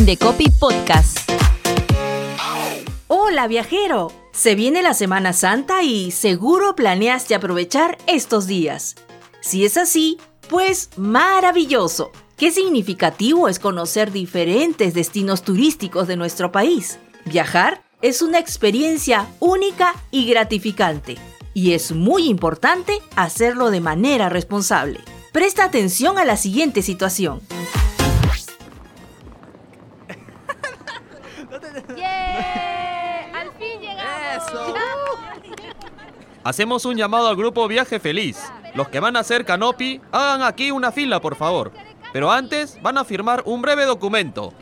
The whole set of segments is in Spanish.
Indecopi Podcast. Hola viajero, se viene la Semana Santa y seguro planeaste aprovechar estos días. Si es así, pues maravilloso. Qué significativo es conocer diferentes destinos turísticos de nuestro país. Viajar es una experiencia única y gratificante. Y es muy importante hacerlo de manera responsable. Presta atención a la siguiente situación. ¡Al fin llegamos! Hacemos un llamado al grupo Viaje Feliz. Los que van a hacer canopy, hagan aquí una fila, por favor. Pero antes van a firmar un breve documento.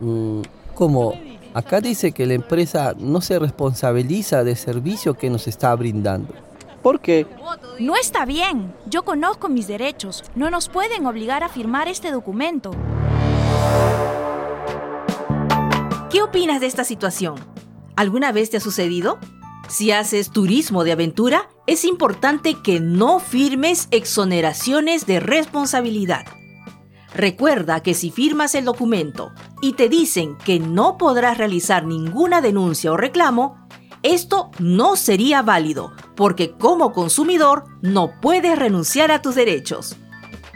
Mm, ¿Cómo? Acá dice que la empresa no se responsabiliza del servicio que nos está brindando. ¿Por qué? No está bien. Yo conozco mis derechos. No nos pueden obligar a firmar este documento. ¿Qué opinas de esta situación? ¿Alguna vez te ha sucedido? Si haces turismo de aventura, es importante que no firmes exoneraciones de responsabilidad. Recuerda que si firmas el documento y te dicen que no podrás realizar ninguna denuncia o reclamo, esto no sería válido porque como consumidor no puedes renunciar a tus derechos.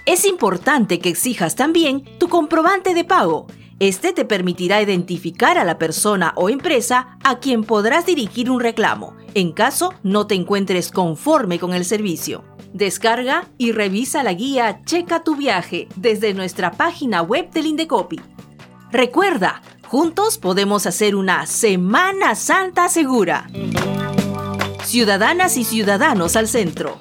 Es importante que exijas también tu comprobante de pago. Este te permitirá identificar a la persona o empresa a quien podrás dirigir un reclamo, en caso no te encuentres conforme con el servicio. Descarga y revisa la guía Checa tu viaje desde nuestra página web del Indecopi. Recuerda, juntos podemos hacer una Semana Santa segura. Ciudadanas y ciudadanos al centro.